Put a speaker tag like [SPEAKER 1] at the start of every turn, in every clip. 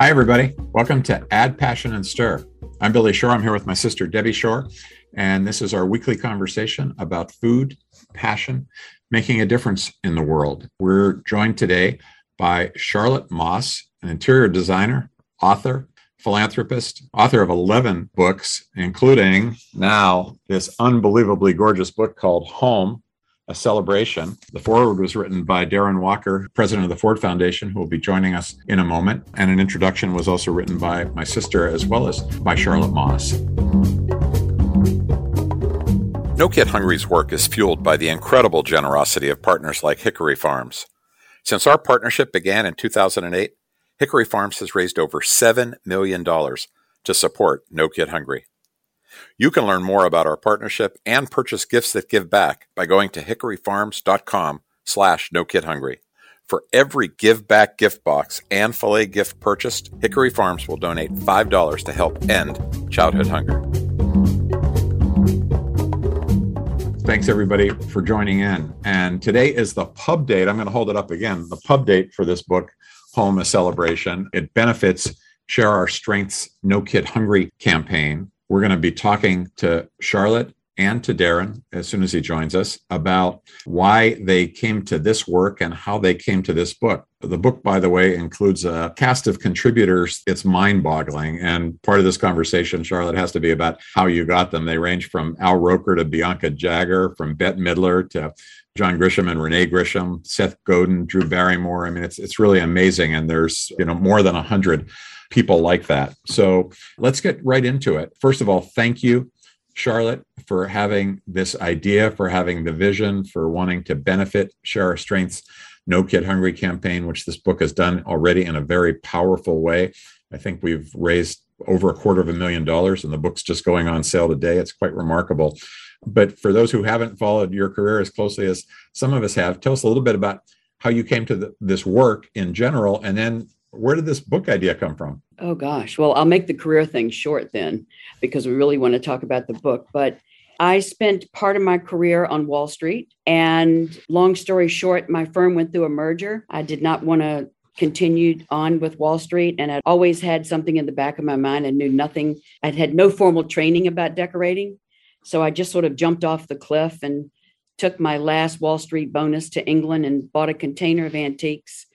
[SPEAKER 1] Hi, everybody. Welcome to Add Passion and Stir. I'm Billy Shore. I'm here with my sister, Debbie Shore, and this is our weekly conversation about food, passion, making a difference in the world. We're joined today by Charlotte Moss, an interior designer, author, philanthropist, author of 11 books, including now this unbelievably gorgeous book called Home a celebration. The foreword was written by Darren Walker, president of the Ford Foundation, who will be joining us in a moment. And an introduction was also written by my sister as well as by Charlotte Moss.
[SPEAKER 2] No Kid Hungry's work is fueled by the incredible generosity of partners like Hickory Farms. Since our partnership began in 2008, Hickory Farms has raised over $7 million to support No Kid Hungry. You can learn more about our partnership and purchase gifts that give back by going to hickoryfarms.com slash no kid hungry. For every give back gift box and filet gift purchased, Hickory Farms will donate $5 to help end childhood hunger.
[SPEAKER 1] Thanks everybody for joining in. And today is the pub date. I'm going to hold it up again. The pub date for this book, Home a Celebration. It benefits Share Our Strengths No Kid Hungry campaign we're going to be talking to Charlotte and to Darren as soon as he joins us about why they came to this work and how they came to this book. The book, by the way, includes a cast of contributors. It's mind boggling. And part of this conversation, Charlotte, has to be about how you got them. They range from Al Roker to Bianca Jagger, from Bette Midler to John Grisham and Renee Grisham, Seth Godin, Drew Barrymore. I mean, it's it's really amazing. And there's, you know, more than a hundred people like that. So let's get right into it. First of all, thank you, Charlotte, for having this idea, for having the vision, for wanting to benefit Share Our Strengths No Kid Hungry campaign, which this book has done already in a very powerful way. I think we've raised over a quarter of a million dollars, and the book's just going on sale today. It's quite remarkable. But for those who haven't followed your career as closely as some of us have, tell us a little bit about how you came to the, this work in general, and then where did this book idea come from?
[SPEAKER 3] Oh gosh. Well, I'll make the career thing short then because we really want to talk about the book, but I spent part of my career on Wall Street and long story short, my firm went through a merger. I did not want to continue on with Wall Street and I'd always had something in the back of my mind and knew nothing. I'd had no formal training about decorating. So I just sort of jumped off the cliff and took my last Wall Street bonus to England and bought a container of antiques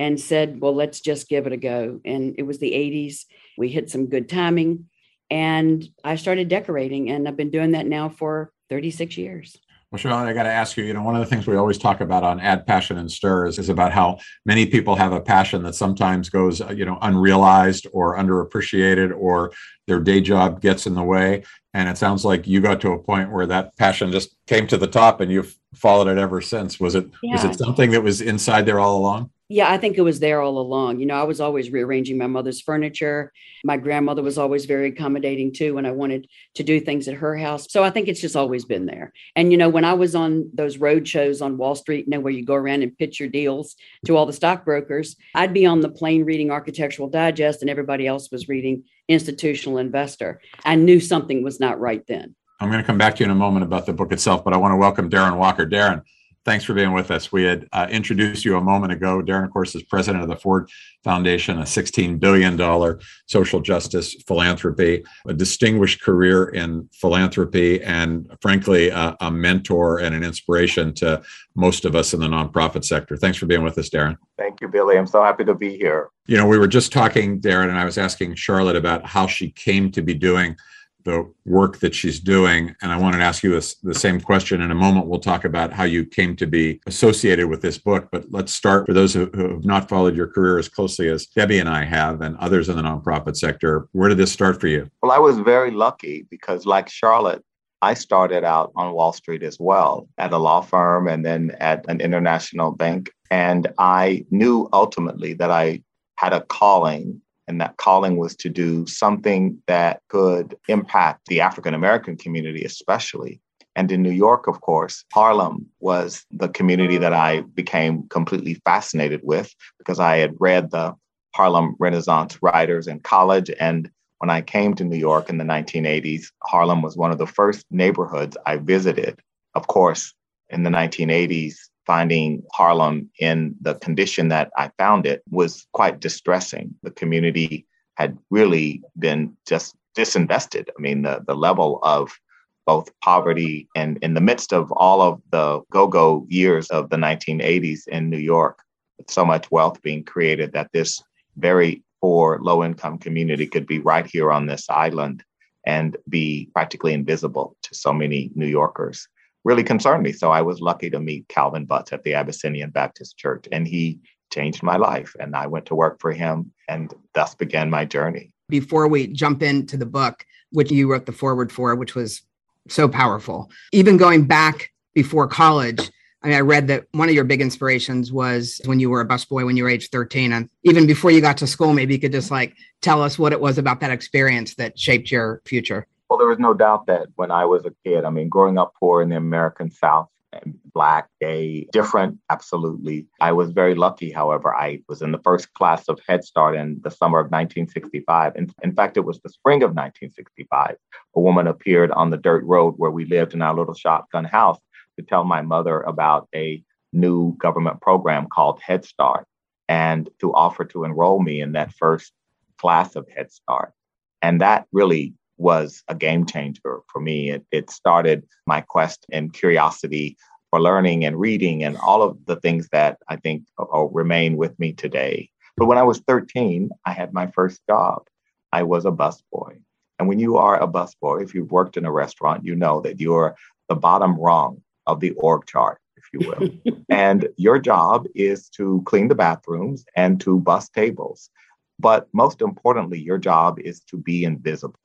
[SPEAKER 3] and said, well, let's just give it a go. And it was the 80s. We hit some good timing. And I started decorating, and I've been doing that now for 36 years.
[SPEAKER 1] Well, Charlotte, I got to ask you, you know, one of the things we always talk about on Add Passion and Stir is, is about how many people have a passion that sometimes goes, uh, you know, unrealized or underappreciated or their day job gets in the way. And it sounds like you got to a point where that passion just came to the top and you've followed it ever since. Was it, yeah. was it something that was inside there all along?
[SPEAKER 3] Yeah, I think it was there all along. You know, I was always rearranging my mother's furniture. My grandmother was always very accommodating too when I wanted to do things at her house. So I think it's just always been there. And, you know, when I was on those road shows on Wall Street, you know, where you go around and pitch your deals to all the stockbrokers, I'd be on the plane reading Architectural Digest and everybody else was reading Institutional Investor. I knew something was not right then.
[SPEAKER 1] I'm going to come back to you in a moment about the book itself, but I want to welcome Darren Walker. Darren, thanks for being with us. We had uh, introduced you a moment ago. Darren, of course, is president of the Ford Foundation, a $16 billion social justice philanthropy, a distinguished career in philanthropy, and frankly, uh, a mentor and an inspiration to most of us in the nonprofit sector. Thanks for being with us, Darren.
[SPEAKER 4] Thank you, Billy. I'm so happy to be here.
[SPEAKER 1] You know, we were just talking, Darren, and I was asking Charlotte about how she came to be doing the work that she's doing. And I wanted to ask you the same question in a moment. We'll talk about how you came to be associated with this book. But let's start for those who, who have not followed your career as closely as Debbie and I have, and others in the nonprofit sector. Where did this start for you?
[SPEAKER 4] Well, I was very lucky because, like Charlotte, I started out on Wall Street as well at a law firm and then at an international bank. And I knew ultimately that I had a calling and that calling was to do something that could impact the African American community, especially. And in New York, of course, Harlem was the community that I became completely fascinated with because I had read the Harlem Renaissance writers in college. And when I came to New York in the 1980s, Harlem was one of the first neighborhoods I visited. Of course, in the 1980s, finding Harlem in the condition that I found it was quite distressing. The community had really been just disinvested. I mean, the, the level of both poverty and in the midst of all of the go go years of the 1980s in New York, with so much wealth being created that this very poor, low income community could be right here on this island and be practically invisible to so many New Yorkers really concerned me. So I was lucky to meet Calvin Butts at the Abyssinian Baptist Church, and he changed my life. And I went to work for him, and thus began my journey.
[SPEAKER 5] Before we jump into the book, which you wrote the foreword for, which was so powerful. Even going back before college, I mean, I read that one of your big inspirations was when you were a busboy when you were age 13. And even before you got to school, maybe you could just like tell us what it was about that experience that shaped your future.
[SPEAKER 4] Well, there was no doubt that when I was a kid, I mean, growing up poor in the American South, black, gay, different, absolutely. I was very lucky, however. I was in the first class of Head Start in the summer of 1965. In, in fact, it was the spring of 1965. A woman appeared on the dirt road where we lived in our little shotgun house to tell my mother about a new government program called Head Start and to offer to enroll me in that first class of Head Start. And that really was a game changer for me. It, it started my quest and curiosity for learning and reading and all of the things that I think uh, uh, remain with me today. But when I was 13, I had my first job. I was a busboy. And when you are a busboy, if you've worked in a restaurant, you know that you're the bottom rung of the org chart, if you will. and your job is to clean the bathrooms and to bus tables. But most importantly, your job is to be invisible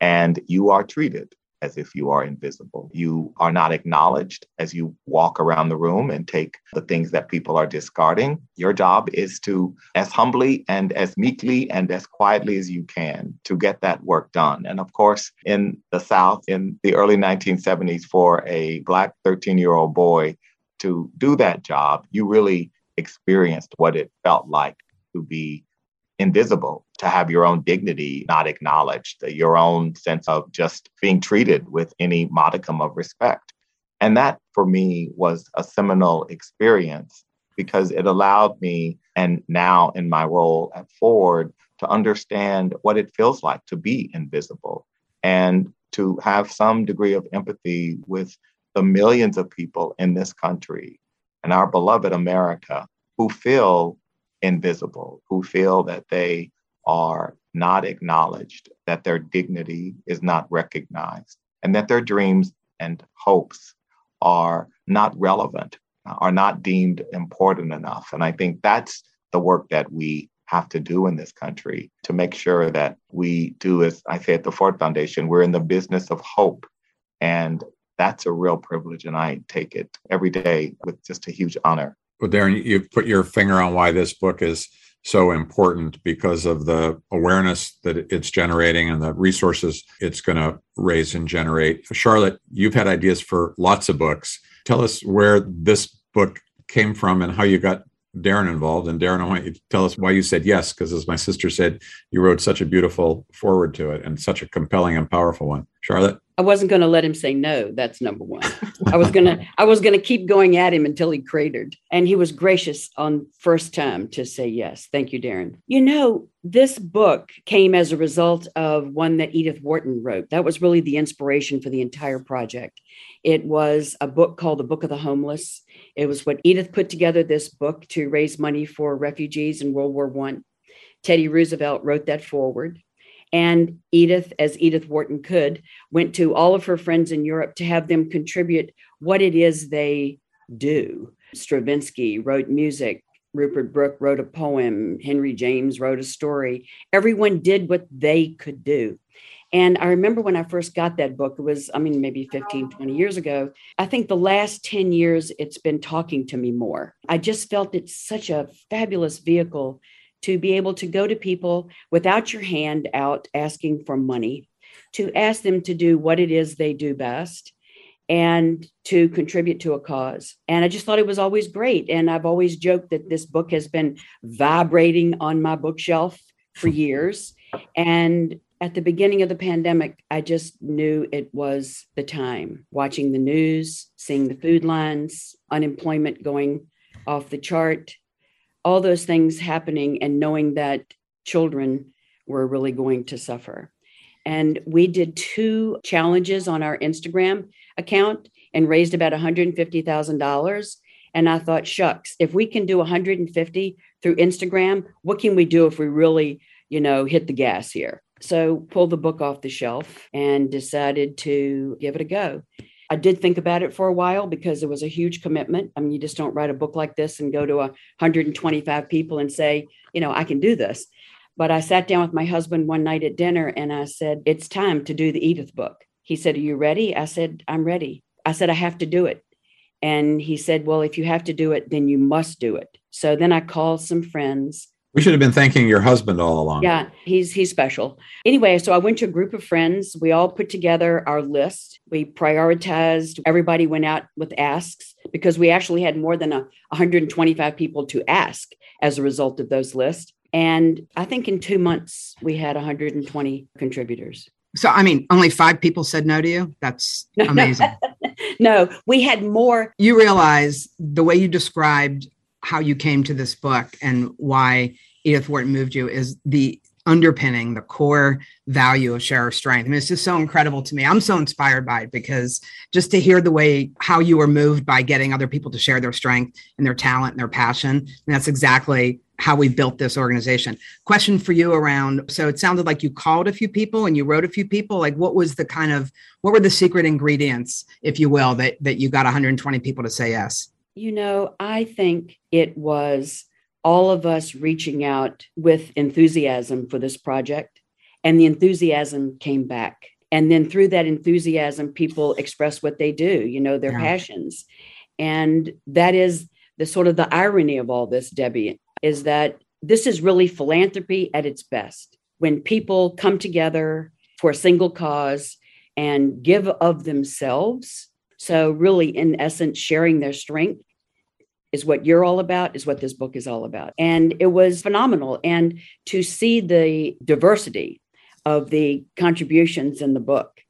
[SPEAKER 4] and you are treated as if you are invisible. You are not acknowledged as you walk around the room and take the things that people are discarding. Your job is to, as humbly and as meekly and as quietly as you can, to get that work done. And of course, in the South, in the early 1970s, for a Black 13 year old boy to do that job, you really experienced what it felt like to be invisible, to have your own dignity not acknowledged, your own sense of just being treated with any modicum of respect. And that for me was a seminal experience because it allowed me, and now in my role at Ford, to understand what it feels like to be invisible and to have some degree of empathy with the millions of people in this country and our beloved America who feel invisible, who feel that they are not acknowledged, that their dignity is not recognized, and that their dreams and hopes are not relevant, are not deemed important enough. And I think that's the work that we have to do in this country to make sure that we do, as I say at the Ford Foundation, we're in the business of hope. And that's a real privilege. And I take it every day with just a huge honor.
[SPEAKER 1] Well, Darren, you've put your finger on why this book is so important because of the awareness that it's generating and the resources it's going to raise and generate. Charlotte, you've had ideas for lots of books. Tell us where this book came from and how you got Darren involved. And Darren, I want you to tell us why you said yes, because as my sister said, you wrote such a beautiful foreword to it and such a compelling and powerful one. Charlotte?
[SPEAKER 3] I wasn't going to let him say no. That's number one. I was going to I was going to keep going at him until he cratered. And he was gracious on first time to say yes. Thank you, Darren. You know, this book came as a result of one that Edith Wharton wrote. That was really the inspiration for the entire project. It was a book called The Book of the Homeless. It was what Edith put together this book to raise money for refugees in World War One. Teddy Roosevelt wrote that foreword. And Edith, as Edith Wharton could, went to all of her friends in Europe to have them contribute what it is they do. Stravinsky wrote music. Rupert Brooke wrote a poem. Henry James wrote a story. Everyone did what they could do. And I remember when I first got that book, it was, I mean, maybe 15, 20 years ago. I think the last 10 years, it's been talking to me more. I just felt it's such a fabulous vehicle to be able to go to people without your hand out asking for money, to ask them to do what it is they do best and to contribute to a cause. And I just thought it was always great. And I've always joked that this book has been vibrating on my bookshelf for hmm. years. And at the beginning of the pandemic, I just knew it was the time. Watching the news, seeing the food lines, unemployment going off the chart, all those things happening, and knowing that children were really going to suffer. And we did two challenges on our Instagram account and raised about $150,000. And I thought, shucks, if we can do 150 through Instagram, what can we do if we really, you know, hit the gas here? So pulled the book off the shelf and decided to give it a go. I did think about it for a while because it was a huge commitment. I mean, you just don't write a book like this and go to 125 people and say, you know, I can do this. But I sat down with my husband one night at dinner and I said, It's time to do the Edith book. He said, Are you ready? I said, I'm ready. I said, I have to do it. And he said, Well, if you have to do it, then you must do it. So then I called some friends.
[SPEAKER 1] We should have been thanking your husband all along.
[SPEAKER 3] Yeah, he's he's special. Anyway, so I went to a group of friends. We all put together our list. We prioritized. Everybody went out with asks because we actually had more than a 125 people to ask as a result of those lists. And I think in two months we had 120 contributors.
[SPEAKER 5] So, I mean, only five people said no to you. That's amazing.
[SPEAKER 3] no, we had more.
[SPEAKER 5] You realize the way you described how you came to this book and why Edith Wharton moved you is the underpinning, the core value of share strength. I mean, it's just so incredible to me. I'm so inspired by it because just to hear the way how you were moved by getting other people to share their strength and their talent and their passion, and that's exactly how we built this organization. Question for you around so it sounded like you called a few people and you wrote a few people. Like what was the kind of what were the secret ingredients, if you will, that that you got 120 people to say yes?
[SPEAKER 3] You know, I think it was all of us reaching out with enthusiasm for this project and the enthusiasm came back. And then through that enthusiasm people express what they do, you know, their yeah. passions. And that is the sort of the irony of all this, Debbie is that this is really philanthropy at its best. When people come together for a single cause and give of themselves. So, really, in essence, sharing their strength is what you're all about, is what this book is all about. And it was phenomenal. And to see the diversity of the contributions in the book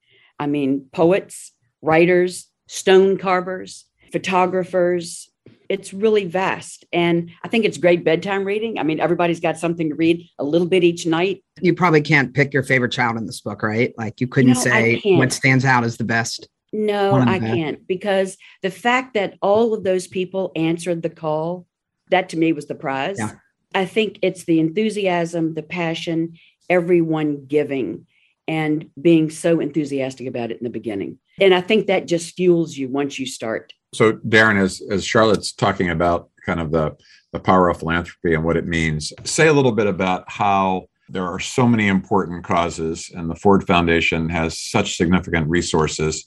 [SPEAKER 3] I mean, poets, writers, stone carvers, photographers, it's really vast. And i think it's great bedtime reading. I mean everybody's got something to read a little bit each night.
[SPEAKER 5] You probably can't pick your favorite child in this book right? Like you couldn't no, say what stands out as the best
[SPEAKER 3] no i can't because the fact that all of those people answered the call that to me was the prize yeah. i think it's the enthusiasm the passion everyone giving and being so enthusiastic about it in the beginning and i think that just fuels you once you start
[SPEAKER 1] so, Darren, as as Charlotte's talking about kind of the the power of philanthropy and what it means, say a little bit about how there are so many important causes, and the Ford Foundation has such significant resources.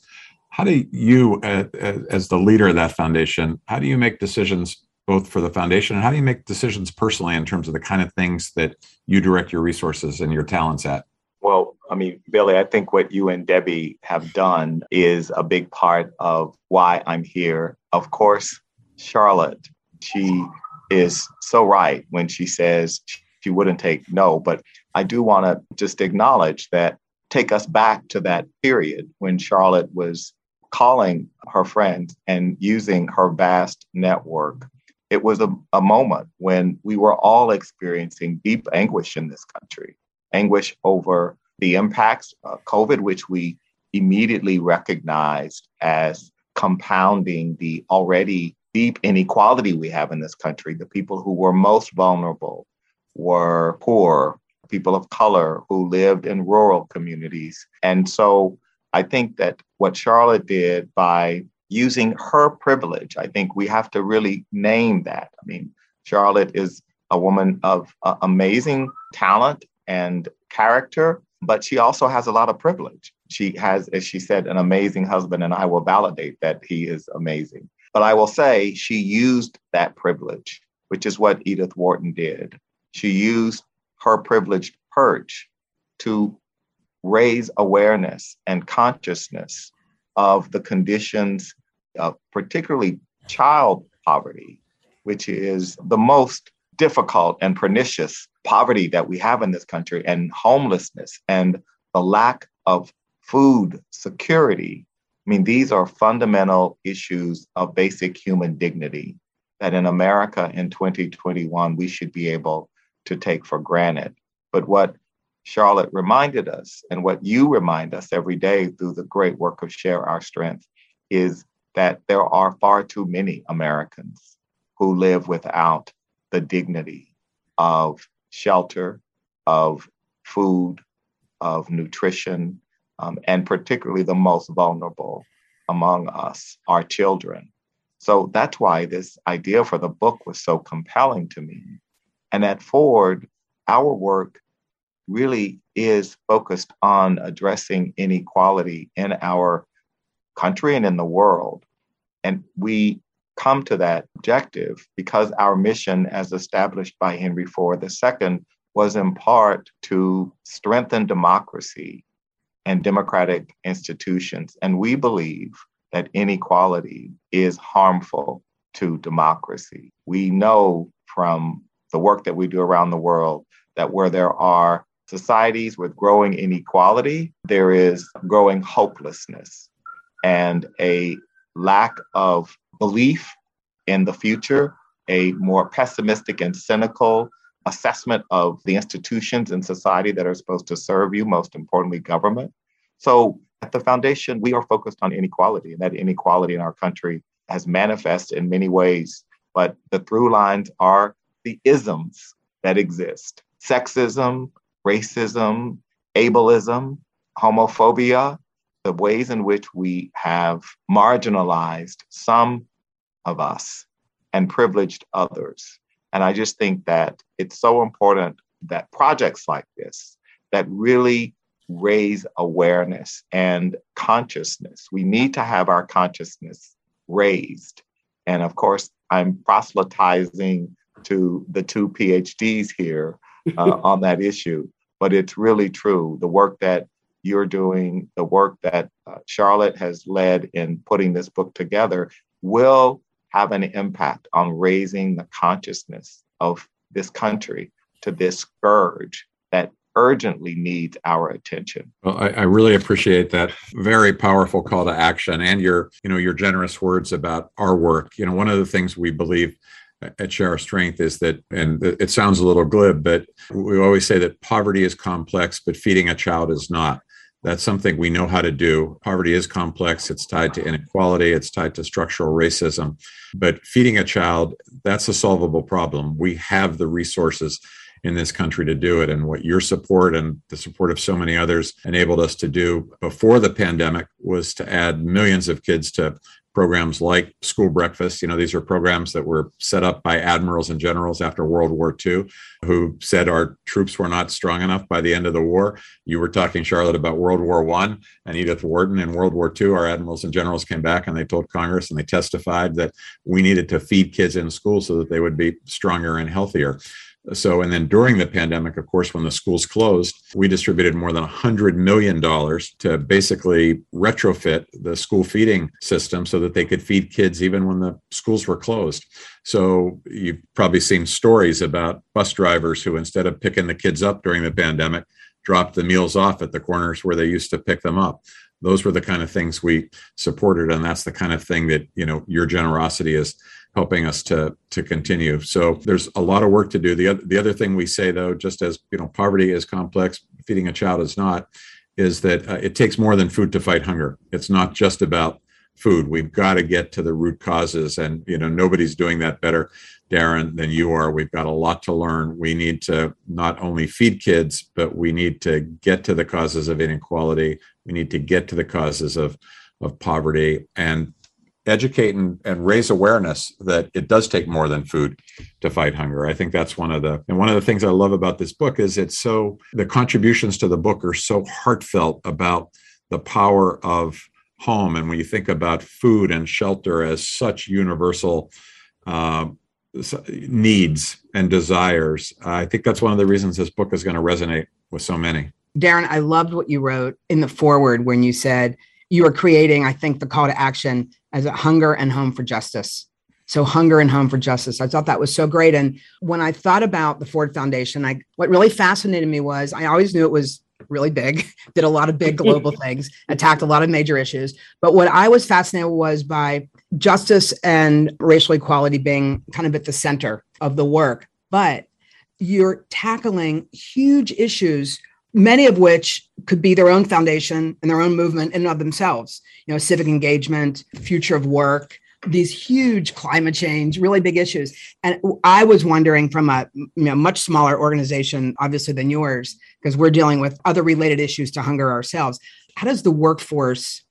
[SPEAKER 1] How do you, as the leader of that foundation, how do you make decisions both for the foundation and how do you make decisions personally in terms of the kind of things that you direct your resources and your talents at?
[SPEAKER 4] Well, I mean, Billy, I think what you and Debbie have done is a big part of why I'm here. Of course, Charlotte, she is so right when she says she wouldn't take no, but I do want to just acknowledge that, take us back to that period when Charlotte was calling her friends and using her vast network. It was a, a moment when we were all experiencing deep anguish in this country anguish over the impacts of COVID, which we immediately recognized as compounding the already deep inequality we have in this country. The people who were most vulnerable were poor, people of color who lived in rural communities. And so I think that what Charlotte did by using her privilege, I think we have to really name that. I mean, Charlotte is a woman of uh, amazing talent and character, but she also has a lot of privilege. She has, as she said, an amazing husband, and I will validate that he is amazing. But I will say she used that privilege, which is what Edith Wharton did. She used her privileged perch to raise awareness and consciousness of the conditions of particularly child poverty, which is the most difficult and pernicious poverty that we have in this country and homelessness and the lack of food security. I mean, these are fundamental issues of basic human dignity that in America in 2021 we should be able to take for granted. But what Charlotte reminded us, and what you remind us every day through the great work of Share Our Strength, is that there are far too many Americans who live without the dignity of shelter, of food, of nutrition, um, and particularly the most vulnerable among us, our children. So that's why this idea for the book was so compelling to me. And at Ford, our work really is focused on addressing inequality in our country and in the world. And we come to that objective because our mission, as established by Henry Ford II, was in part to strengthen democracy and democratic institutions. And we believe that inequality is harmful to democracy. We know from the work that we do around the world that where there are societies with growing inequality, there is growing hopelessness and a lack of belief in the future, a more pessimistic and cynical assessment of the institutions in society that are supposed to serve you, most importantly, government. So at the foundation, we are focused on inequality, and that inequality in our country has manifested in many ways. But the through lines are the isms that exist sexism, racism, ableism, homophobia, the ways in which we have marginalized some of us and privileged others. And I just think that it's so important that projects like this that really raise awareness and consciousness. We need to have our consciousness raised. And of course, I'm proselytizing to the two PhDs here uh, on that issue, but it's really true. The work that you're doing, the work that uh, Charlotte has led in putting this book together, will have an impact on raising the consciousness of this country to this scourge that urgently needs our attention.
[SPEAKER 1] Well, I, I, really appreciate that very powerful call to action and your, you know, your generous words about our work. You know, one of the things we believe at Share Our Strength is that, and it sounds a little glib, but we always say that poverty is complex, but feeding a child is not. That's something we know how to do. Poverty is complex. It's tied to inequality. It's tied to structural racism. But feeding a child, that's a solvable problem. We have the resources in this country to do it. And what your support and the support of so many others enabled us to do before the pandemic was to add millions of kids to programs like school breakfast. You know, these are programs that were set up by admirals and generals after World War II who said our troops were not strong enough by the end of the war. You were talking, Charlotte, about World War One and Edith Wharton in World War II. Our admirals and generals came back and they told Congress and they testified that we needed to feed kids in school so that they would be stronger and healthier. So, and then during the pandemic, of course, when the schools closed, we distributed more than $100 million to basically retrofit the school feeding system so that they could feed kids even when the schools were closed. So, you've probably seen stories about bus drivers who, instead of picking the kids up during the pandemic, dropped the meals off at the corners where they used to pick them up those were the kind of things we supported and that's the kind of thing that you know your generosity is helping us to to continue. So there's a lot of work to do. The other, the other thing we say though, just as you know, poverty is complex, feeding a child is not, is that uh, it takes more than food to fight hunger. It's not just about food. We've got to get to the root causes, and you know nobody's doing that better, Darren, than you are. We've got a lot to learn. We need to not only feed kids, but we need to get to the causes of inequality. We need to get to the causes of of poverty and educate and, and raise awareness that it does take more than food to fight hunger. I think that's one of the and one of the things I love about this book is it's so the contributions to the book are so heartfelt about the power of home and when you think about food and shelter as such universal uh, needs and desires, I think that's one of the reasons this book is going to resonate with so many.
[SPEAKER 5] Darren, I loved what you wrote in the foreword when you said you are creating, I think, the call to action as a hunger and home for justice. So hunger and home for justice. I thought that was so great. And when I thought about the Ford Foundation, I what really fascinated me was I always knew it was really big, did a lot of big global things, attacked a lot of major issues. But what I was fascinated was by justice and racial equality being kind of at the center of the work. But you're tackling huge issues many of which could be their own foundation and their own movement in and of themselves. You know civic engagement future of work these huge climate change really big issues. And i was wondering from a you know much smaller organization obviously than yours because we're dealing with other related issues to hunger ourselves. How does the workforce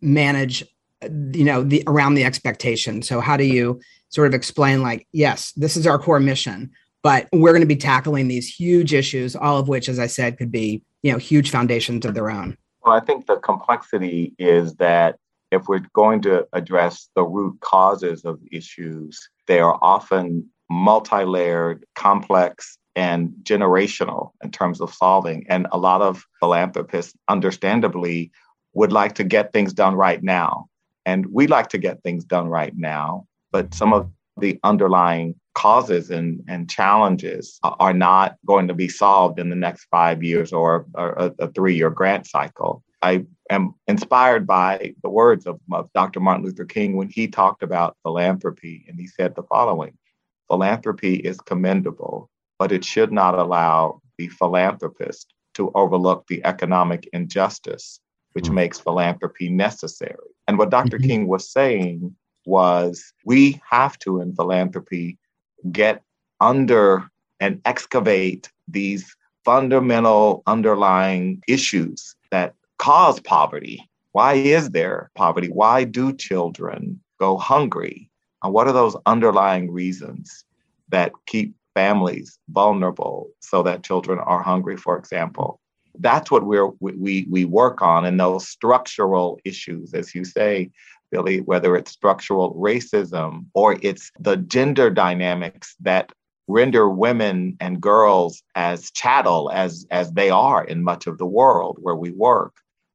[SPEAKER 5] manage you know the around the expectation so how do you sort of explain like yes this is our core mission but we're going to be tackling these huge issues all of which as i said could be you know huge foundations of their own.
[SPEAKER 4] Well i think the complexity is that if we're going to address the root causes of issues they are often multi-layered complex and generational in terms of solving. And a lot of philanthropists understandably would like to get things done right now. And we like to get things done right now but some of the underlying causes and, and challenges are not going to be solved in the next five years or, or a, a three year grant cycle. I am inspired by the words of, of Dr. Martin Luther King when he talked about philanthropy, and he said the following Philanthropy is commendable, but it should not allow the philanthropist to overlook the economic injustice which mm-hmm. makes philanthropy necessary. And what doctor mm-hmm. King was saying was we have to, in philanthropy, get under and excavate these fundamental underlying issues that cause poverty. Why is there poverty? Why do children go hungry? And what are those underlying reasons that keep families vulnerable so that children are hungry, for example? That's what we're, we, we work on in those structural issues, as you say, Billy, whether it's structural racism or it's the gender dynamics that render women and girls as chattel as as they are in much of the world where we work.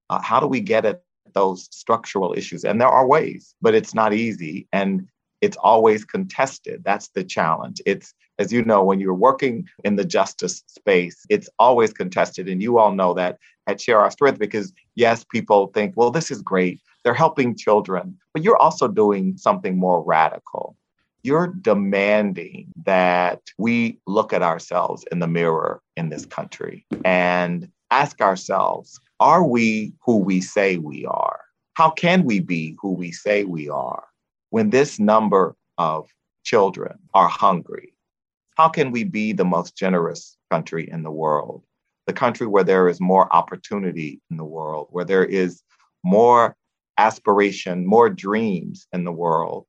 [SPEAKER 4] Uh, how do we get at those structural issues? And there are ways, but it's not easy. And it's always contested. That's the challenge. It's, as you know, when you're working in the justice space, it's always contested. And you all know that at Share Our Strength because, yes, people think, well, this is great. They're helping children, but you're also doing something more radical. You're demanding that we look at ourselves in the mirror in this country and ask ourselves are we who we say we are? How can we be who we say we are? when this number of children are hungry, how can we be the most generous country in the world? The country where there is more opportunity in the world, where there is more aspiration, more dreams in the world,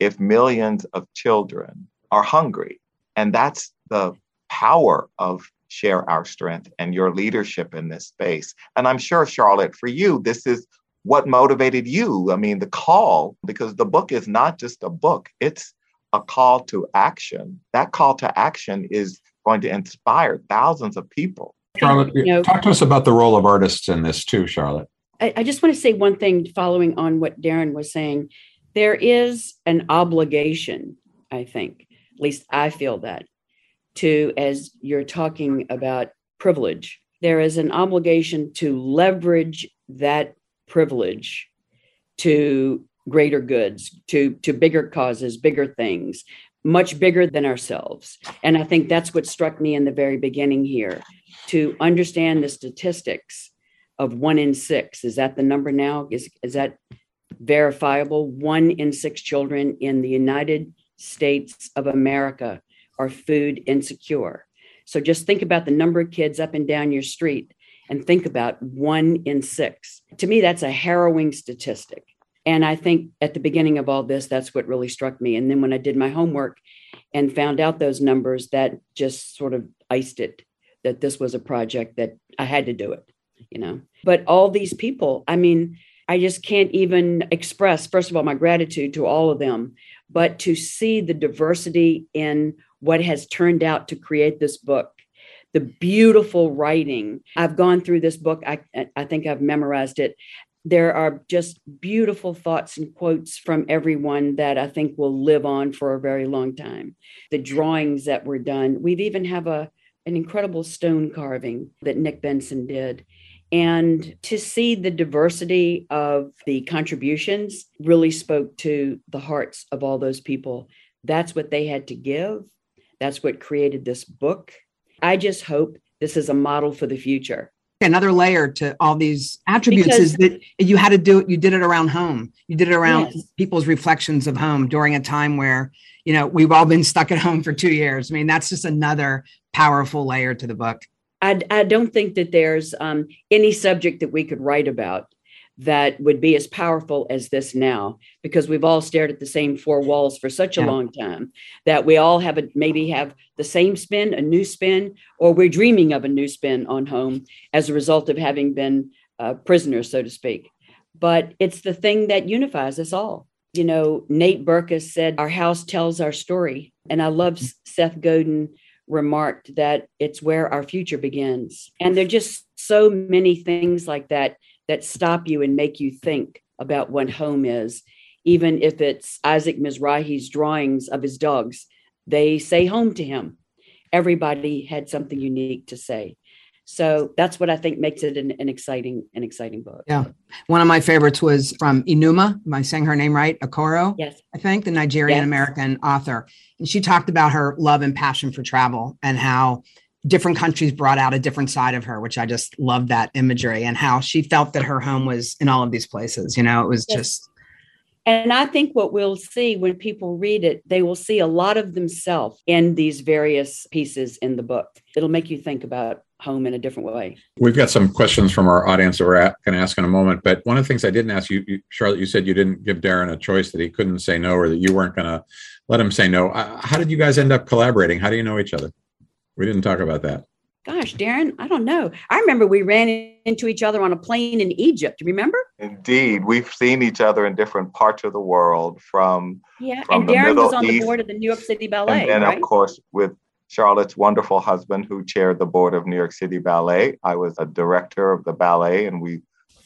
[SPEAKER 4] if millions of children are hungry. And that's the power of Share Our Strength and your leadership in this space. And I'm sure, Charlotte, for you, this is what motivated you? I mean, the call, because the book is not just a book, it's a call to action. That call to action is going to inspire thousands of people.
[SPEAKER 1] Charlotte, you know, talk to us about the role of artists in this too, Charlotte.
[SPEAKER 3] I, I just want to say one thing following on what Darren was saying. There is an obligation, I think, at least I feel that, to, as you're talking about privilege, there is an obligation to leverage that privilege to greater goods, to, to bigger causes, bigger things, much bigger than ourselves. And I think that's what struck me in the very beginning here to understand the statistics of one in six. Is that the number now? Is, is that verifiable? One in six children in the United States of America are food insecure. So just think about the number of kids up and down your street and think about one in six. To me, that's a harrowing statistic. And I think at the beginning of all this, that's what really struck me. And then when I did my homework and found out those numbers, that just sort of iced it that this was a project that I had to do it, you know. But all these people, I mean, I just can't even express, first of all, my gratitude to all of them, but to see the diversity in what has turned out to create this book the beautiful writing. I've gone through this book. I, I think I've memorized it. There are just beautiful thoughts and quotes from everyone that I think will live on for a very long time. The drawings that were done. We've even have a an incredible stone carving that Nick Benson did. And to see the diversity of the contributions really spoke to the hearts of all those people. That's what they had to give. That's what created this book. I just hope this is a model for the future
[SPEAKER 5] another layer to all these attributes because, is that you had to do it you did it around home you did it around yes. people's reflections of home during a time where you know we've all been stuck at home for two years i mean that's just another powerful layer to the book
[SPEAKER 3] i, I don't think that there's um, any subject that we could write about that would be as powerful as this now because we've all stared at the same four walls for such a yeah. long time that we all have a maybe have the same spin a new spin or we're dreaming of a new spin on home as a result of having been uh, prisoners so to speak but it's the thing that unifies us all you know nate berkus said our house tells our story and i love seth godin remarked that it's where our future begins and there are just so many things like that that stop you and make you think about what home is, even if it's Isaac Mizrahi's drawings of his dogs. They say home to him. Everybody had something unique to say. So that's what I think makes it an, an, exciting, an exciting book.
[SPEAKER 5] Yeah. One of my favorites was from Enuma. Am I saying her name right? Okoro.
[SPEAKER 3] Yes.
[SPEAKER 5] I think the Nigerian American yes. author. And she talked about her love and passion for travel and how different countries brought out a different side of her, which I just love that imagery and how she felt that her home was in all of these places. You know, it was yes. just.
[SPEAKER 3] And I think what we'll see when people read it, they will see a lot of themselves in these various pieces in the book. It'll make you think about home in a different way.
[SPEAKER 1] We've got some questions from our audience that we're going to ask in a moment. But one of the things I didn't ask you, Charlotte, you said you didn't give Darren a choice that he couldn't say no or that you weren't going to let him say no. Uh, how did you guys end up collaborating? How do you know each other? We didn't talk about that.
[SPEAKER 3] Gosh, Darren, I don't know. I remember we ran into each other on a plane in Egypt. Remember?
[SPEAKER 4] Indeed, we've seen each other in different parts of the world. From
[SPEAKER 3] yeah,
[SPEAKER 4] from
[SPEAKER 3] and Darren was on East, the board of the New York City Ballet,
[SPEAKER 4] and then
[SPEAKER 3] right?
[SPEAKER 4] of course with Charlotte's wonderful husband, who chaired the board of New York City Ballet. I was a director of the ballet, and we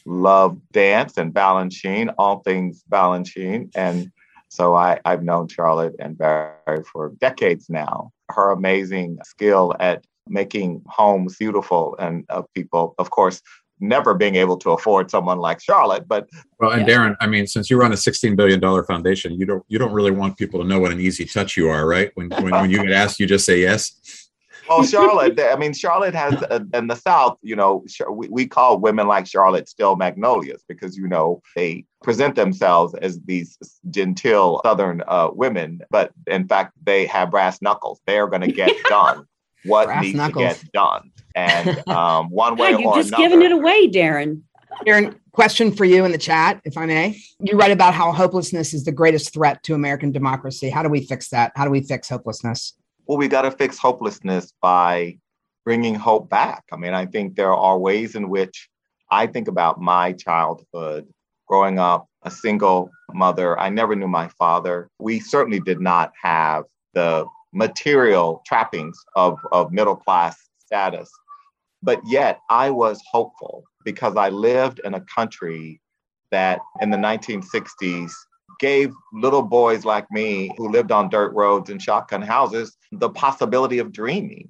[SPEAKER 4] loved dance and Balanchine, all things Balanchine, and so I, I've known Charlotte and Barry for decades now. Her amazing skill at making homes beautiful and of people, of course, never being able to afford someone like Charlotte. But
[SPEAKER 1] well, and yeah. Darren, I mean, since you run a sixteen billion dollar foundation, you don't you don't really want people to know what an easy touch you are, right? When when, when you get asked, you just say yes
[SPEAKER 4] well, Charlotte, I mean, Charlotte has uh, in the South, you know, we, we call women like Charlotte still magnolias because, you know, they present themselves as these genteel Southern uh, women, but in fact, they have brass knuckles. They are going to get done what brass needs knuckles. to get done. And um, one way
[SPEAKER 3] God,
[SPEAKER 4] you're
[SPEAKER 3] just
[SPEAKER 4] another,
[SPEAKER 3] giving it away, Darren.
[SPEAKER 5] Darren, question for you in the chat, if I may. You write about how hopelessness is the greatest threat to American democracy. How do we fix that? How do we fix hopelessness?
[SPEAKER 4] well, we got to fix hopelessness by bringing hope back. I mean, I think there are ways in which I think about my childhood growing up a single mother. I never knew my father. We certainly did not have the material trappings of, of middle class status. But yet I was hopeful because I lived in a country that in the 1960s gave little boys like me who lived on dirt roads and shotgun houses the possibility of dreaming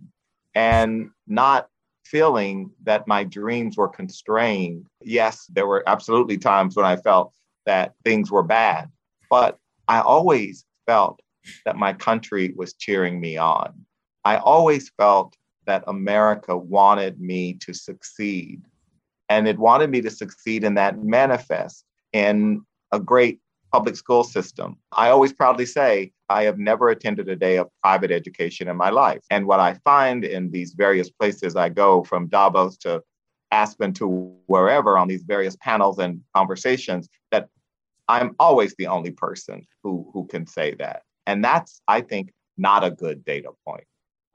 [SPEAKER 4] and not feeling that my dreams were constrained. Yes, there were absolutely times when I felt that things were bad, but I always felt that my country was cheering me on. I always felt that America wanted me to succeed. And it wanted me to succeed in that manifest in a great public school system. I always proudly say I have never attended a day of private education in my life. And what I find in these various places I go, from Davos to Aspen to wherever on these various panels and conversations, that I'm always the only person who, who can say that. And that's, I think, not a good data point.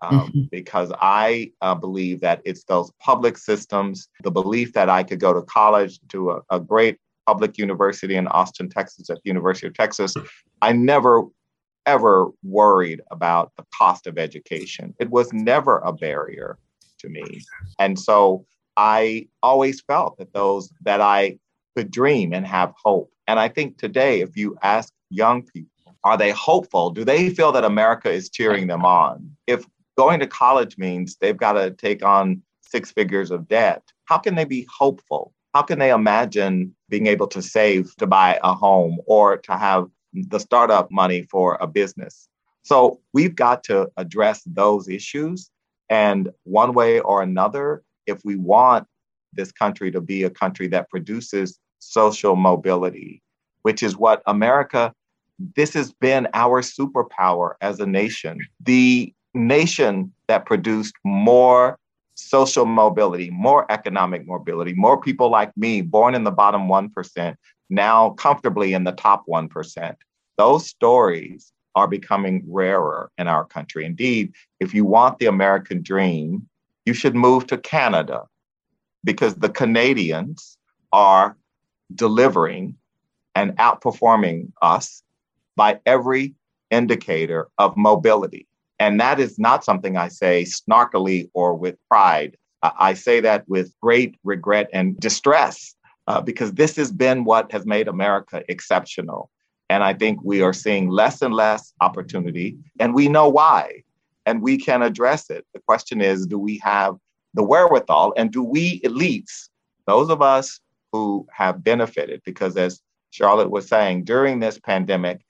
[SPEAKER 4] Um, mm-hmm. because I uh, believe that it's those public systems, the belief that I could go to college to a, a great public university in Austin, Texas, at the University of Texas, I never ever worried about the cost of education. It was never a barrier to me. And so I always felt that those that I could dream and have hope. And I think today, if you ask young people, are they hopeful? Do they feel that America is cheering them on? If going to college means they've got to take on six figures of debt. How can they be hopeful? How can they imagine being able to save to buy a home or to have the startup money for a business? So we've got to address those issues. And one way or another, if we want this country to be a country that produces social mobility, which is what America, this has been our superpower as a nation. The nation that produced more social mobility, more economic mobility, more people like me born in the bottom 1%, now comfortably in the top 1%. Those stories are becoming rarer in our country. Indeed, if you want the American dream, you should move to Canada because the Canadians are delivering and outperforming us by every indicator of mobility. And that is not something I say snarkily or with pride. I say that with great regret and distress uh, because this has been what has made America exceptional. And I think we are seeing less and less opportunity, and we know why, and we can address it. The question is do we have the wherewithal, and do we elites, those of us who have benefited, because as Charlotte was saying, during this pandemic,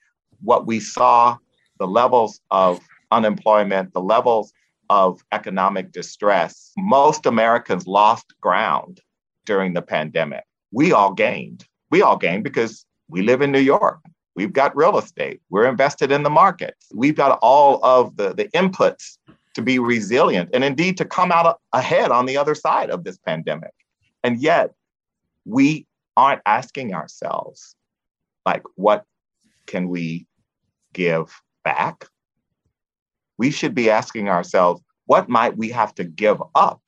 [SPEAKER 4] what we saw, the levels of unemployment, the levels of economic distress, most Americans lost ground during the pandemic. We all gained. We all gained because we live in New York. We've got real estate. We're invested in the markets. We've got all of the, the inputs to be resilient and indeed to come out ahead on the other side of this pandemic. And yet, we aren't asking ourselves, like, what can we give back? We should be asking ourselves, what might we have to give up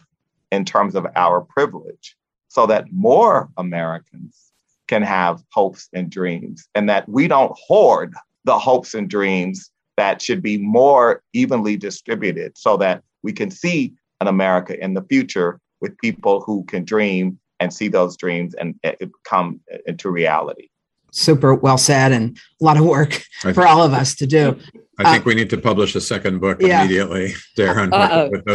[SPEAKER 4] in terms of our privilege so that more Americans can have hopes and dreams and that we don't hoard the hopes and dreams that should be more evenly distributed so that we can see an America in the future with people who can dream and see those dreams and eh, come into reality.
[SPEAKER 5] Super well said, and a lot of work for all of us to do.
[SPEAKER 1] I think uh, we need to publish a second book yeah. immediately, Darren.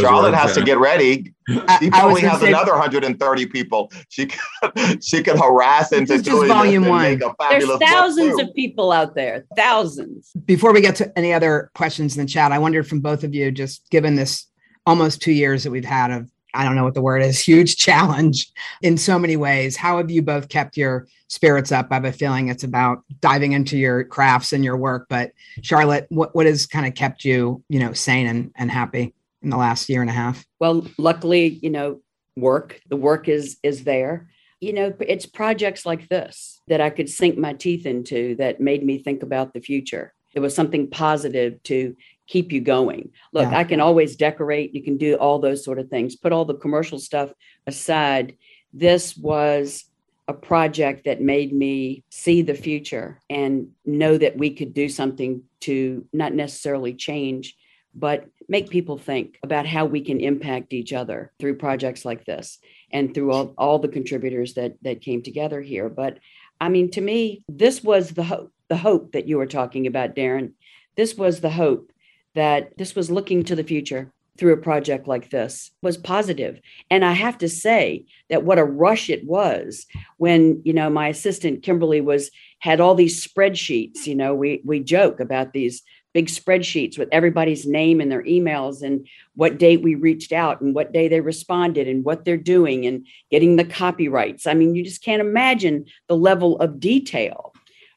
[SPEAKER 4] Charlotte has to get ready. She probably has say, another 130 people she could, she could harass into doing volume one.
[SPEAKER 3] There's thousands of people out there, thousands.
[SPEAKER 5] Before we get to any other questions in the chat, I wondered from both of you, just given this almost two years that we've had of I don't know what the word is, huge challenge in so many ways. How have you both kept your spirits up? I have a feeling it's about diving into your crafts and your work. But Charlotte, what, what has kind of kept you, you know, sane and, and happy in the last year and a half?
[SPEAKER 3] Well, luckily, you know, work, the work is is there. You know, it's projects like this that I could sink my teeth into that made me think about the future. It was something positive to keep you going. Look, yeah. I can always decorate, you can do all those sort of things. Put all the commercial stuff aside. This was a project that made me see the future and know that we could do something to not necessarily change, but make people think about how we can impact each other through projects like this and through all, all the contributors that that came together here. But I mean, to me, this was the hope, the hope that you were talking about, Darren. This was the hope that this was looking to the future through a project like this was positive. And i have to say that what a rush it was when you know my assistant kimberly was had all these spreadsheets you know we we joke about these big spreadsheets with everybody's name and their emails and what date we reached out and what day they responded and what they're doing and getting the copyrights. I mean you just can't imagine the level of detail.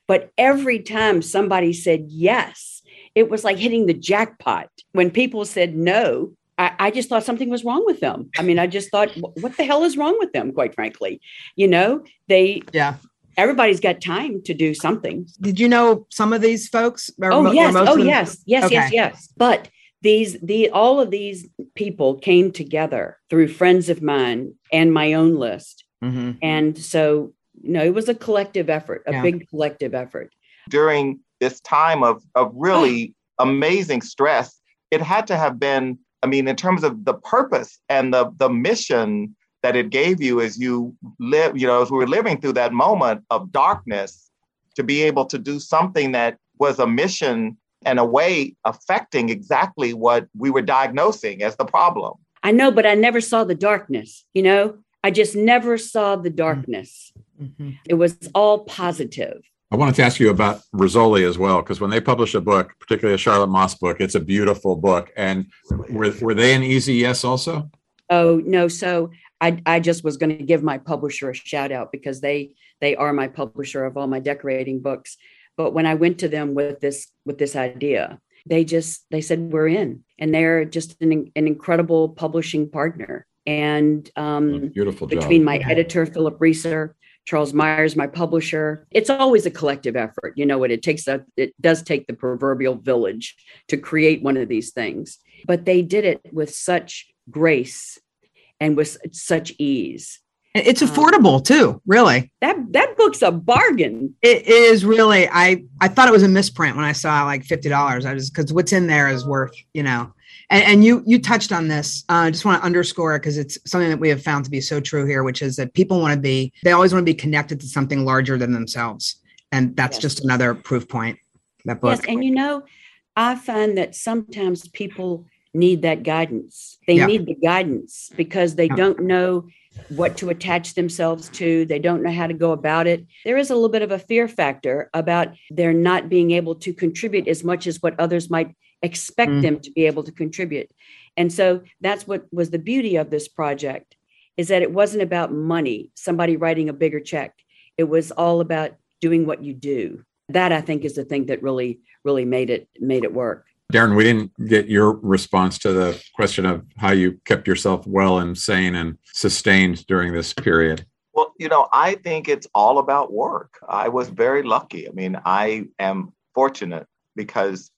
[SPEAKER 3] But every time somebody said yes it was like hitting the jackpot. When people said no, I, I, just thought something was wrong with them. I mean, I just thought, what the hell is wrong with them, quite frankly? You know, they,
[SPEAKER 5] yeah.
[SPEAKER 3] Everybody's got time to do something.
[SPEAKER 5] Did you know some of these folks?
[SPEAKER 3] oh yes, oh yes, yes, okay. yes, yes. But these, the all of these people came together through friends of mine and my own list, mm-hmm. and so you know, it was a collective effort, a yeah. big collective effort.
[SPEAKER 4] During this time of, of really amazing stress, it had to have been, I mean, in terms of the purpose and the, the mission that it gave you as you live, you know, as we were living through that moment of darkness, to be able to do something that was a mission and a way affecting exactly what we were diagnosing as the problem.
[SPEAKER 3] I know, but I never saw the darkness, you know? I just never saw the darkness. Mm-hmm. It was all positive.
[SPEAKER 1] I wanted to ask you about Rizzoli as well, because when they publish a book, particularly a Charlotte Moss book, it's a beautiful book. And were, were they an easy yes also?
[SPEAKER 3] Oh, no. So I, I just was going to give my publisher a shout out because they they are my publisher of all my decorating books. But when I went to them with this with this idea, they just they said we're in, and they're just an, an incredible publishing partner. And um,
[SPEAKER 1] beautiful
[SPEAKER 3] job. between my editor Philip Reeser, Charles Miers, my publisher, it's always a collective effort. You know what? It takes a it does take the proverbial village to create one of these things, but they did it with such grace and with such ease
[SPEAKER 5] it's um, affordable um, too, really.
[SPEAKER 3] That that book's a bargain.
[SPEAKER 5] It is really. I I thought it was a misprint when I saw like fifty dollars. I just because what's in there is worth, you know. And, and you you touched on this. Uh, I just want to underscore it because it's something that we have found to be so true here, which is that people want to be. They always want to be connected to something larger than themselves, and that's yes. just another proof point. That book.
[SPEAKER 3] Yes, and you know, I find that sometimes people need that guidance. They yeah. need the guidance because they yeah. don't know what to attach themselves to. They don't know how to go about it. There is a little bit of a fear factor about their not being able to contribute as much as what others might expect mm. them to be able to contribute. And so that's what was the beauty of this project is that it wasn't about money, somebody writing a bigger check. It was all about doing what you do. That I think is the thing that really really made it made it work.
[SPEAKER 1] Darren, we didn't get your response to the question of how you kept yourself well and sane and sustained during this period.
[SPEAKER 4] Well, you know, I think it's all about work. I was very lucky. I mean, I am fortunate because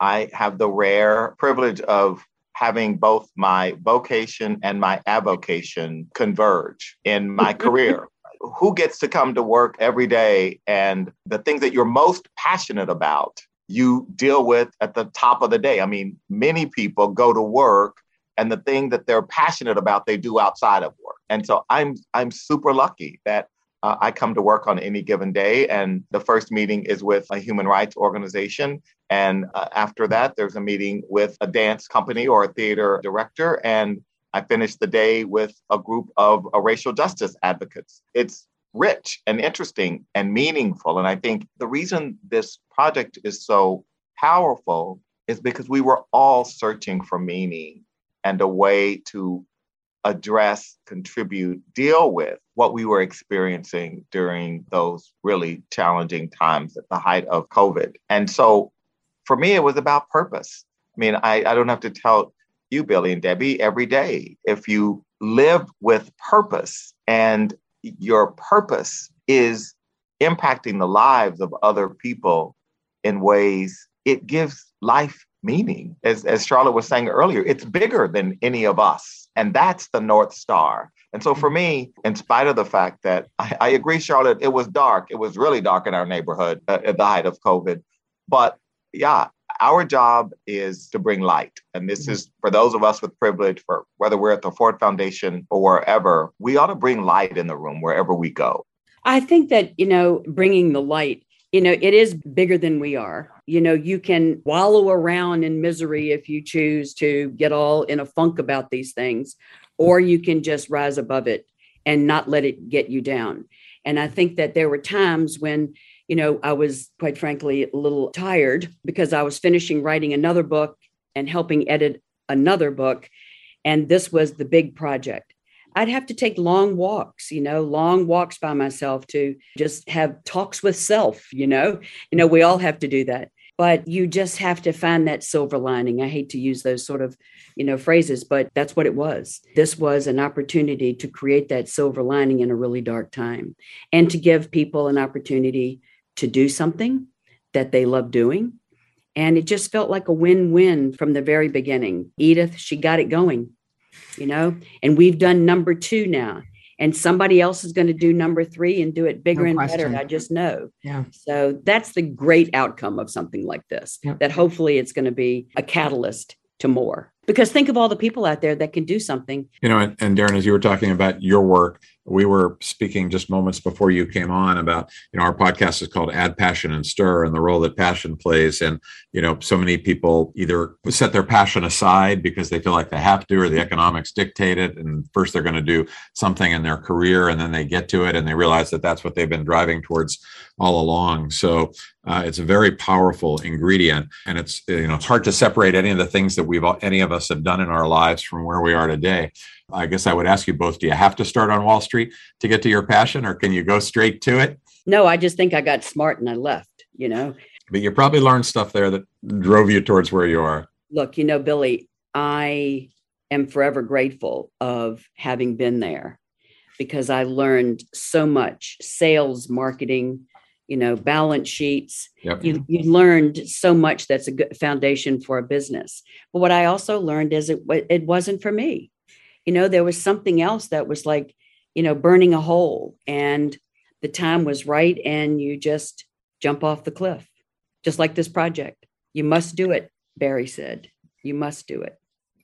[SPEAKER 4] I have the rare privilege of having both my vocation and my avocation converge in my career. Who gets to come to work every day and the things that you're most passionate about you deal with at the top of the day. I mean, many people go to work and the thing that they're passionate about they do outside of work. And so I'm I'm super lucky that uh, I come to work on any given day, and the first meeting is with a human rights organization. And uh, after that, there's a meeting with a dance company or a theater director. And I finish the day with a group of uh, racial justice advocates. It's rich and interesting and meaningful. And I think the reason this project is so powerful is because we were all searching for meaning and a way to address, contribute, deal with what we were experiencing during those really challenging times at the height of COVID. And so for me, it was about purpose. I mean, I, I don't have to tell you, Billy and Debbie, every day. If you live with purpose and your purpose is impacting the lives of other people in ways it gives life meaning. As, as Charlotte was saying earlier, it's bigger than any of us. And that's the North Star. And so for me, in spite of the fact that I, I agree, Charlotte, it was dark. It was really dark in our neighborhood uh, at the height of COVID. But yeah, our job is to bring light. And this mm-hmm. is for those of us with privilege, for whether we're at the Ford Foundation or wherever, we ought to bring light in the room wherever we go.
[SPEAKER 3] I think that, you know, bringing the light, you know, it is bigger than we are. You know, you can wallow around in misery if you choose to get all in a funk about these things, or you can just rise above it and not let it get you down. And I think that there were times when you know, I was quite frankly a little tired because I was finishing writing another book and helping edit another book. And this was the big project. I'd have to take long walks, you know, long walks by myself to just have talks with self, you know. You know, we all have to do that. But you just have to find that silver lining. I hate to use those sort of, you know, phrases, but that's what it was. This was an opportunity to create that silver lining in a really dark time and to give people an opportunity to do something that they love doing. And it just felt like a win win from the very beginning. Edith, she got it going, you know, and we've done number two now. And somebody else is going to do number three and do it bigger no and better. I just know.
[SPEAKER 5] Yeah.
[SPEAKER 3] So that's the great outcome of something like this, that hopefully it's going to be a catalyst to more. Because think of all the people out there that can do something.
[SPEAKER 1] You know, and, and Darren, as you were talking about your work, we were speaking just moments before you came on about you know our podcast is called add passion and stir and the role that passion plays. And you know so many people either set their passion aside because they feel like they have to or the economics dictate it. And first they're going to do something in their career and then they get to it and they realize that that's what they've been driving towards all along. So uh, it's a very powerful ingredient and it's you know it's hard to separate any of the things that we've all, any of us have done in our lives from where we are today I guess I would ask you both do you have to start on Wall Street to get to your passion or can you go straight to it?
[SPEAKER 3] No, I just think I got smart and I left, you know.
[SPEAKER 1] But you probably learned stuff there that drove you towards where you are.
[SPEAKER 3] Look, you know, Billy, I am forever grateful of having been there because I learned so much sales, marketing, you know, balance sheets. Yep. You, you learned so much that's a good foundation for a business. But what I also learned is it, it wasn't for me you know there was something else that was like you know burning a hole and the time was right and you just jump off the cliff just like this project you must do it barry said you must do it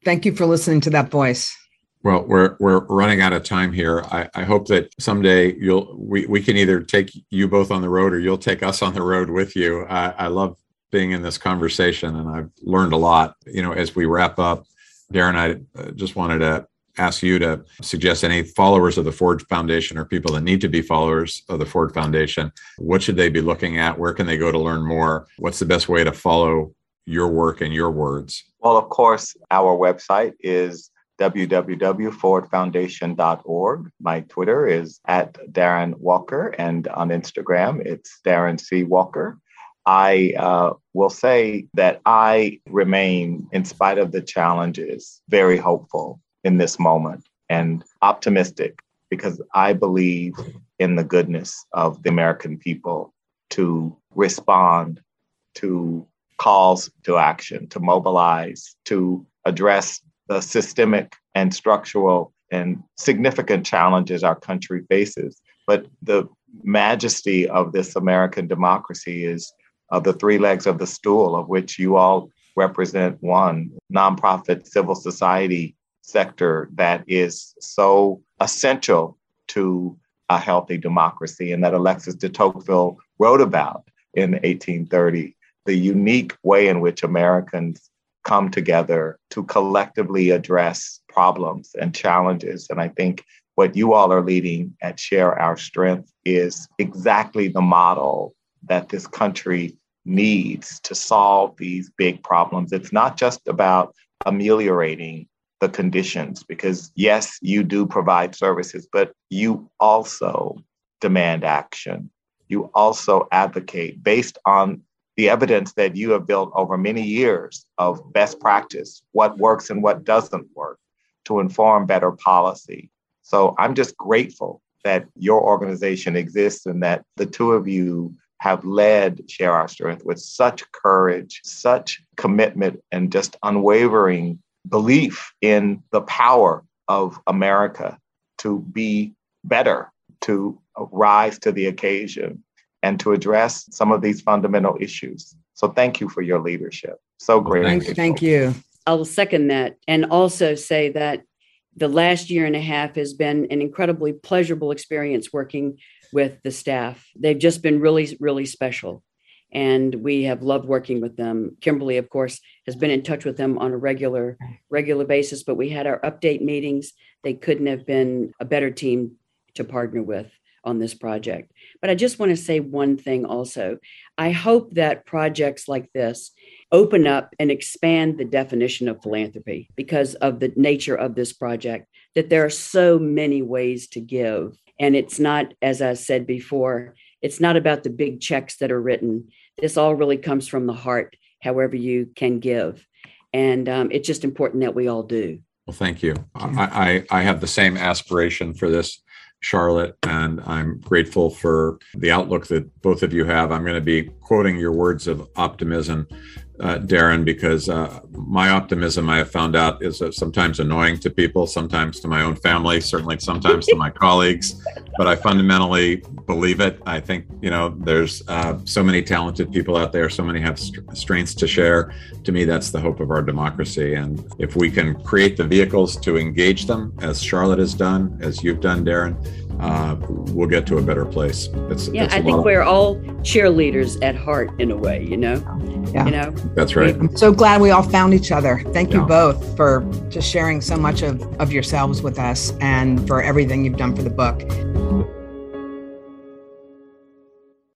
[SPEAKER 5] thank you for listening to that voice
[SPEAKER 1] well, we're we're running out of time here. I, I hope that someday you'll we, we can either take you both on the road or you'll take us on the road with you. I, I love being in this conversation and I've learned a lot. You know, as we wrap up, Darren, I uh, just wanted to ask you to suggest any followers of the Ford Foundation or people that need to be followers of the Ford Foundation. What should they be looking at? Where can they go to learn more? What's the best way to follow your work and your words?
[SPEAKER 4] Well, of course, our website is www.fordfoundation.org. My Twitter is at Darren Walker, and on Instagram, it's Darren C. Walker. I uh, will say that I remain, in spite of the challenges, very hopeful in this moment and optimistic because I believe in the goodness of the American people to respond to calls to action, to mobilize, to address the systemic and structural and significant challenges our country faces. But the majesty of this American democracy is uh, the three legs of the stool, of which you all represent one nonprofit civil society sector that is so essential to a healthy democracy and that Alexis de Tocqueville wrote about in 1830 the unique way in which Americans come together to collectively address problems and challenges. And I think what you all are leading at Share Our Strength is exactly the model that this country needs to solve these big problems. It's not just about ameliorating the conditions because yes you do provide services but you also demand action. You also advocate based on the evidence that you have built over many years of best practice what works and what doesn't work to inform better policy. So i'm just grateful that your organization exists and that the two of you have led Share Our Strength with such courage, such commitment, and just unwavering belief in the power of America to be better, to rise to the occasion, and to address some of these fundamental issues. So thank you for your leadership. So great.
[SPEAKER 5] Thank, thank you.
[SPEAKER 3] I'll second that and also say that the last year and a half has been an incredibly pleasurable experience working with the staff. They've just been really, really special and we have loved working with them. Kimberly, of course, has been in touch with them on a regular regular basis, but we had our update meetings. They couldn't have been a better team to partner with on this project. But I just want to say one thing also. I hope that projects like this open up and expand the definition of philanthropy because of the nature of this project, that there are so many ways to give. And it's not, as I said before, it's not about the big checks that are written this all really comes from the heart, however you can give. And um, it's just important that we all do.
[SPEAKER 1] Well, thank you. I, I, I have the same aspiration for this, Charlotte, and I'm grateful for the outlook that both of you have. I'm going to be quoting your words of optimism uh, Darren, because uh, my optimism I have found out is uh, sometimes annoying to people, sometimes to my own family, certainly sometimes to my colleagues. But I fundamentally believe it. I think you know there's uh, so many talented people out there, so many have st- strengths to share. To me, that's the hope of our democracy. And if we can create the vehicles to engage them, as Charlotte has done, as you've done, Darren, uh, we'll get to a better place.
[SPEAKER 3] It's, yeah, it's I think we're all cheerleaders at heart in a way, you know?
[SPEAKER 5] Yeah.
[SPEAKER 3] You know?
[SPEAKER 1] That's right.
[SPEAKER 5] I'm so glad we all found each other. Thank yeah. you both for just sharing so much of, of yourselves with us and for everything you've done for the book.